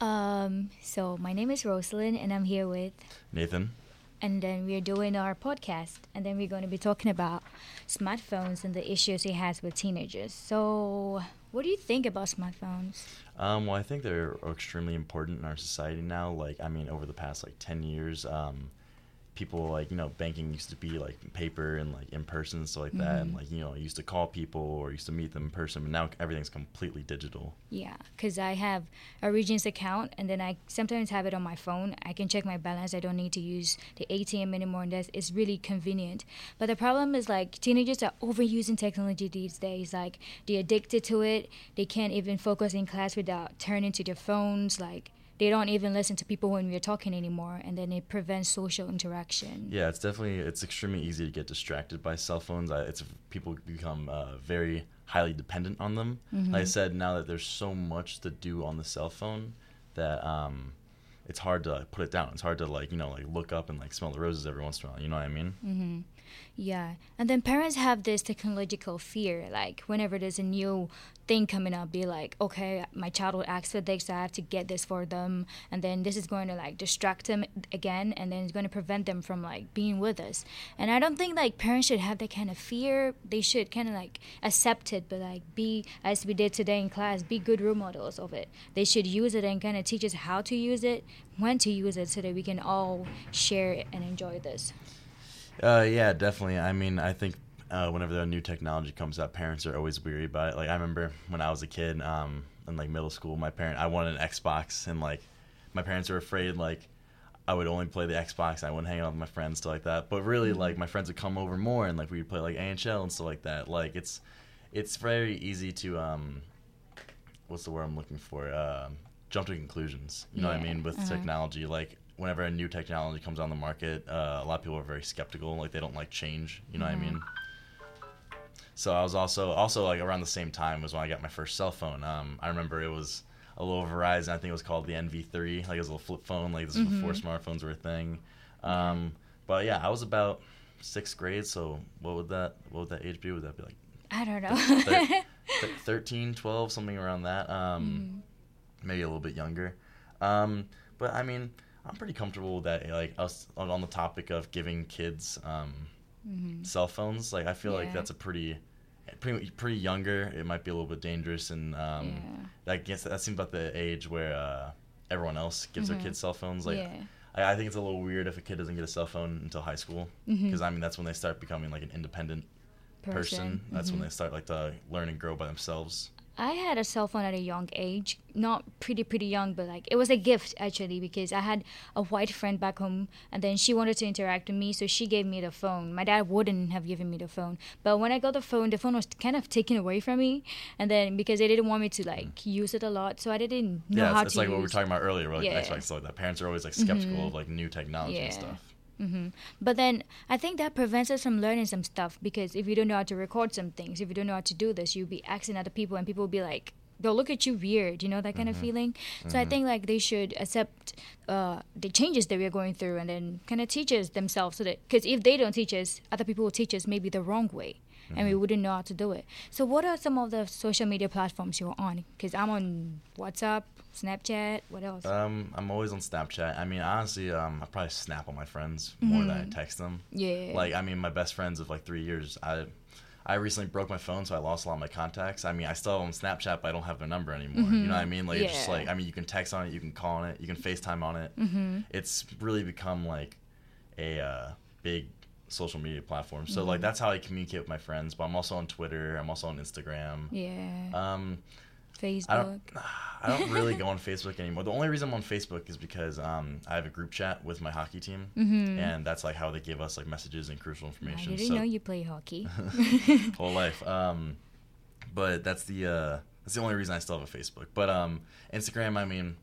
Um, so my name is Rosaline, and I'm here with, Nathan. and then we're doing our podcast, and then we're going to be talking about smartphones and the issues it has with teenagers. So, what do you think about smartphones? Um, well, I think they're extremely important in our society now. Like, I mean, over the past like ten years, um, people like you know banking used to be like paper and like in person and stuff like that, and Mhm. like you know used to call people or used to meet them in person, but now everything's completely digital. Yeah, because I have a Regions account, and then I sometimes have it on my phone. I can check my balance. I don't need to use the ATM anymore, and that's it's really convenient. But the problem is like teenagers are overusing technology these days. Like they're addicted to it. They can't even focus in class without turning to their phones. Like they don't even listen to people when we're talking anymore, and then it prevents social interaction. Yeah, it's definitely it's extremely easy to get distracted by cell phones. I, it's people become uh, very highly dependent on them. Like I said, now that there's so much to do on the cell phone that um, it's hard to put it down. It's hard to like you know like look up and like smell the roses every once in a while. You know what I mean? Mm-hmm. Yeah, and then parents have this technological fear. Like whenever there's a new thing coming up, be like, okay, my child will ask for this, so I have to get this for them, and then this is going to like distract them again, and then it's going to prevent them from like being with us. And I don't think like parents should have that kind of fear. They should kind of like accept it, but like be as we did today in class, be good role models of it. They should use it and kind of teach us how to use it, when to use it, so that we can all share and enjoy this. Uh, yeah, definitely. I mean, I think uh, whenever a new technology comes out, parents are always weary about it. Like I remember when I was a kid, um, in like middle school, my parent I wanted an Xbox, and like my parents were afraid like I would only play the Xbox. I wouldn't hang out with my friends, stuff like that. But really, like my friends would come over more, and like we would play like NHL and stuff like that. Like it's it's very easy to um, what's the word I'm looking for? Um, jump to conclusions. You know what I mean with uh-huh. technology. Like whenever a new technology comes on the market, uh, a lot of people are very skeptical. Like they don't like change. You know what I Mhm. mean? So I was also also like around the same time was when I got my first cell phone. Um, I remember it was a little Verizon. I think it was called the enV3. Like it was a little flip phone. Like this was before Mhm. smartphones were a thing. Um, but yeah, I was about sixth grade. So what would that what would that age be? Would that be like I don't know. Thir- thir- 13, 12, something around that? Um, Mhm. Maybe a little bit younger. Um, but I mean, I'm pretty comfortable with that. Like us on, on the topic of giving kids um, Mhm. cell phones. Like I feel like that's a pretty, pretty, pretty younger. It might be a little bit dangerous, and um, Yeah. that gets that seems about the age where uh, everyone else gives Mhm. their kids cell phones. Like yeah. I, I think it's a little weird if a kid doesn't get a cell phone until high school, because I mean that's when they start becoming like an independent person. That's when Mhm. they start like to learn and grow by themselves. I had a cell phone at a young age, not pretty pretty young, but like it was a gift actually because I had a white friend back home, and then she wanted to interact with me, so she gave me the phone. My dad wouldn't have given me the phone, but when I got the phone, the phone was kind of taken away from me, and then because they didn't want me to like use it a lot, so I didn't know yeah, how it's, it's to like use. what we were talking about earlier, like Yeah. Xbox, like that. Parents are always like skeptical Mhm. of like new technology and stuff. Hmm But then I think that prevents us from learning some stuff because if you don't know how to record some things, if you don't know how to do this, you'll be asking other people, and people will be like, they'll look at you weird, you know that kind of Mhm. feeling. So I Mhm. think like they should accept uh, the changes that we're going through, and then kind of teach us themselves, so that because if they don't teach us, other people will teach us maybe the wrong way. And we Mhm. wouldn't know how to do it. So, what are some of the social media platforms you're on? Because I'm on WhatsApp, Snapchat. What else? Um, I'm always on Snapchat. I mean, honestly, um, I probably snap on my friends more than I Mhm. text them. yeah. Like, I mean, my best friends of like three years. I, I recently broke my phone, so I lost a lot of my contacts. I mean, I still have them on Snapchat, but I don't have their number anymore. You know what I Mhm. mean? Like, it's just like, I mean, you can text on it, you can call on it, you can FaceTime on it. hmm It's really become like a uh, big social media platform. So like Mhm. that's how I communicate with my friends. But I'm also on Twitter. I'm also on Instagram. Yeah. Um, Facebook. I don't. I don't really go on Facebook anymore. The only reason I'm on Facebook is because um, I have a group chat with my hockey team, Mhm. and that's like how they give us like messages and crucial information. I didn't so know you play hockey. whole life. Um, but that's the uh, that's the only reason I still have a Facebook. But um, Instagram, I mean,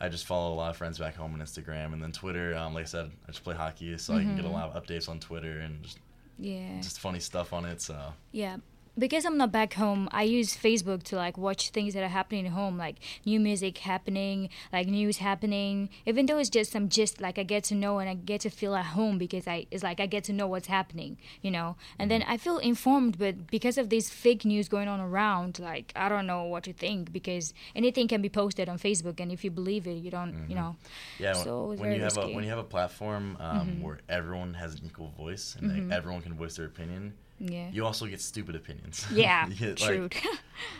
I just follow a lot of friends back home on Instagram, and then Twitter. Um, like I said, I just play hockey, so I can get a Mhm. lot of updates on Twitter and just yeah. just funny stuff on it. So Yeah. Because I'm not back home, I use Facebook to like watch things that are happening at home, like new music happening, like news happening. Even though it's just some gist, like I get to know and I get to feel at home because I it's like I get to know what's happening, you know. And then mm-hmm. I feel informed, but because of this fake news going on around, like I don't know what to think because anything can be posted on Facebook, and if you believe it, you don't, you mm-hmm. know. Yeah, when- So when very you have a when you have a platform um, mm-hmm. where everyone has an equal voice and like, everyone can voice their opinion, Yeah. you also get stupid opinions. Yeah, You get, true.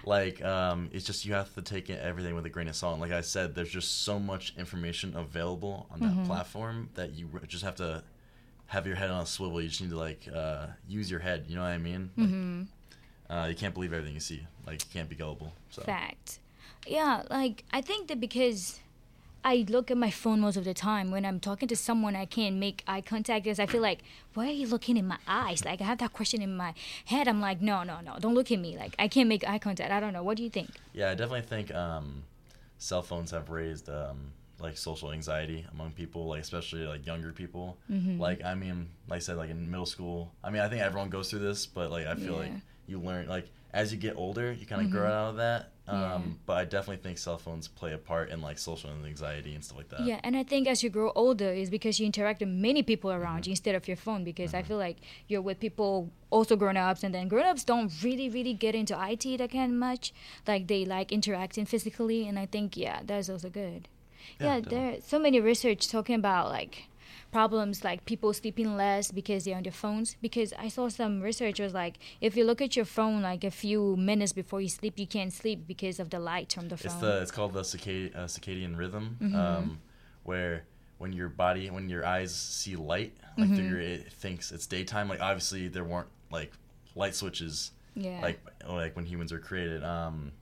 Like, like um, it's just you have to take it, everything with a grain of salt. And like I said, there's just so much information available on that Mm-hmm. platform that you just have to have your head on a swivel. You just need to like uh, use your head. You know what I mean? Like, Mm-hmm. uh, you can't believe everything you see. Like you can't be gullible. So Fact. Yeah, like I think that because I look at my phone most of the time when I'm talking to someone, I can't make eye contact because I feel like, why are you looking in my eyes? Like I have that question in my head. I'm like, no, no, no, don't look at me. Like I can't make eye contact. I don't know. What do you think? Yeah, I definitely think um, cell phones have raised um, like social anxiety among people, like especially like younger people. Mm-hmm. Like I mean, like I said, like in middle school. I mean, I think everyone goes through this, but like I feel like Yeah. Mm-hmm. You learn like as you get older, you kind of grow out of that. Um, Yeah. But I definitely think cell phones play a part in like social anxiety and stuff like that. Yeah, and I think as you grow older, is because you interact with many people around Mm-hmm. you instead of your phone. Because I feel like you're with people also grown ups, and then grown ups don't really, really get into IT that kind of much. Like they like interacting physically, and I think yeah, that's also good. Yeah, Yeah, there are so many research talking about like problems like people sleeping less because they're on their phones. Because I saw some research was like if you look at your phone like a few minutes before you sleep, you can't sleep because of the light from the phone. It's the it's called the circadian, uh, circadian rhythm, Mm-hmm. um, where when your body when your eyes see light, like Mm-hmm. your, it thinks it's daytime. Like obviously there weren't like light switches yeah. like like when humans were created. Um,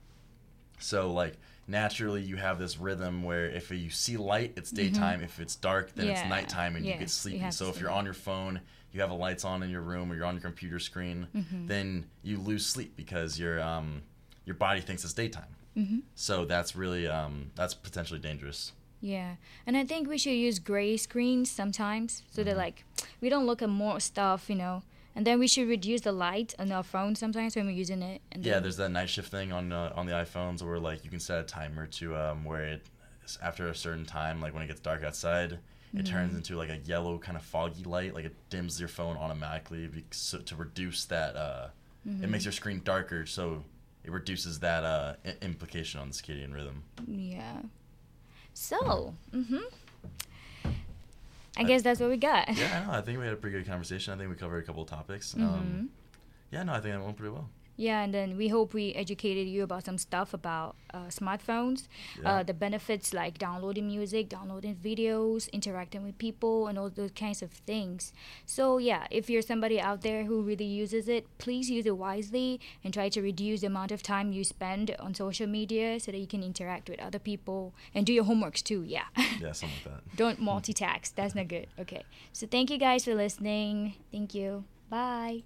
so like naturally you have this rhythm where if you see light, it's daytime. If it's dark, then Mm-hmm. Yeah. it's nighttime, and you get sleepy. have so if you're on your phone, you have the lights on in your room, or you're on your computer screen, Mm-hmm. then you lose sleep because your um your body thinks it's daytime. Mm-hmm. So that's really um that's potentially dangerous. Yeah, and I think we should use gray screens sometimes so Mm-hmm. that like we don't look at more stuff, you know. And then we should reduce the light on our phone sometimes when we're using it. And Yeah, there's that night shift thing on uh, on the iPhones where like you can set a timer to um, where it after a certain time, like when it gets dark outside, it turns Mm-hmm. into like a yellow kind of foggy light, like it dims your phone automatically so, to reduce that. Uh, Mm-hmm. It makes your screen darker, so it reduces that uh, I- implication on the circadian rhythm. yeah. So, mhm. I guess that's what we got. Yeah, I know. I think we had a pretty good conversation. I think we covered a couple of topics. Mm-hmm. Um, yeah, no, I think that went pretty well. Yeah, and then we hope we educated you about some stuff about uh, smartphones, Yeah. uh, the benefits like downloading music, downloading videos, interacting with people, and all those kinds of things. So, yeah, if you're somebody out there who really uses it, please use it wisely and try to reduce the amount of time you spend on social media so that you can interact with other people and do your homeworks too. Yeah. Yeah, something like that. Don't multitask. That's not good. Okay. So, thank you guys for listening. Thank you. Bye.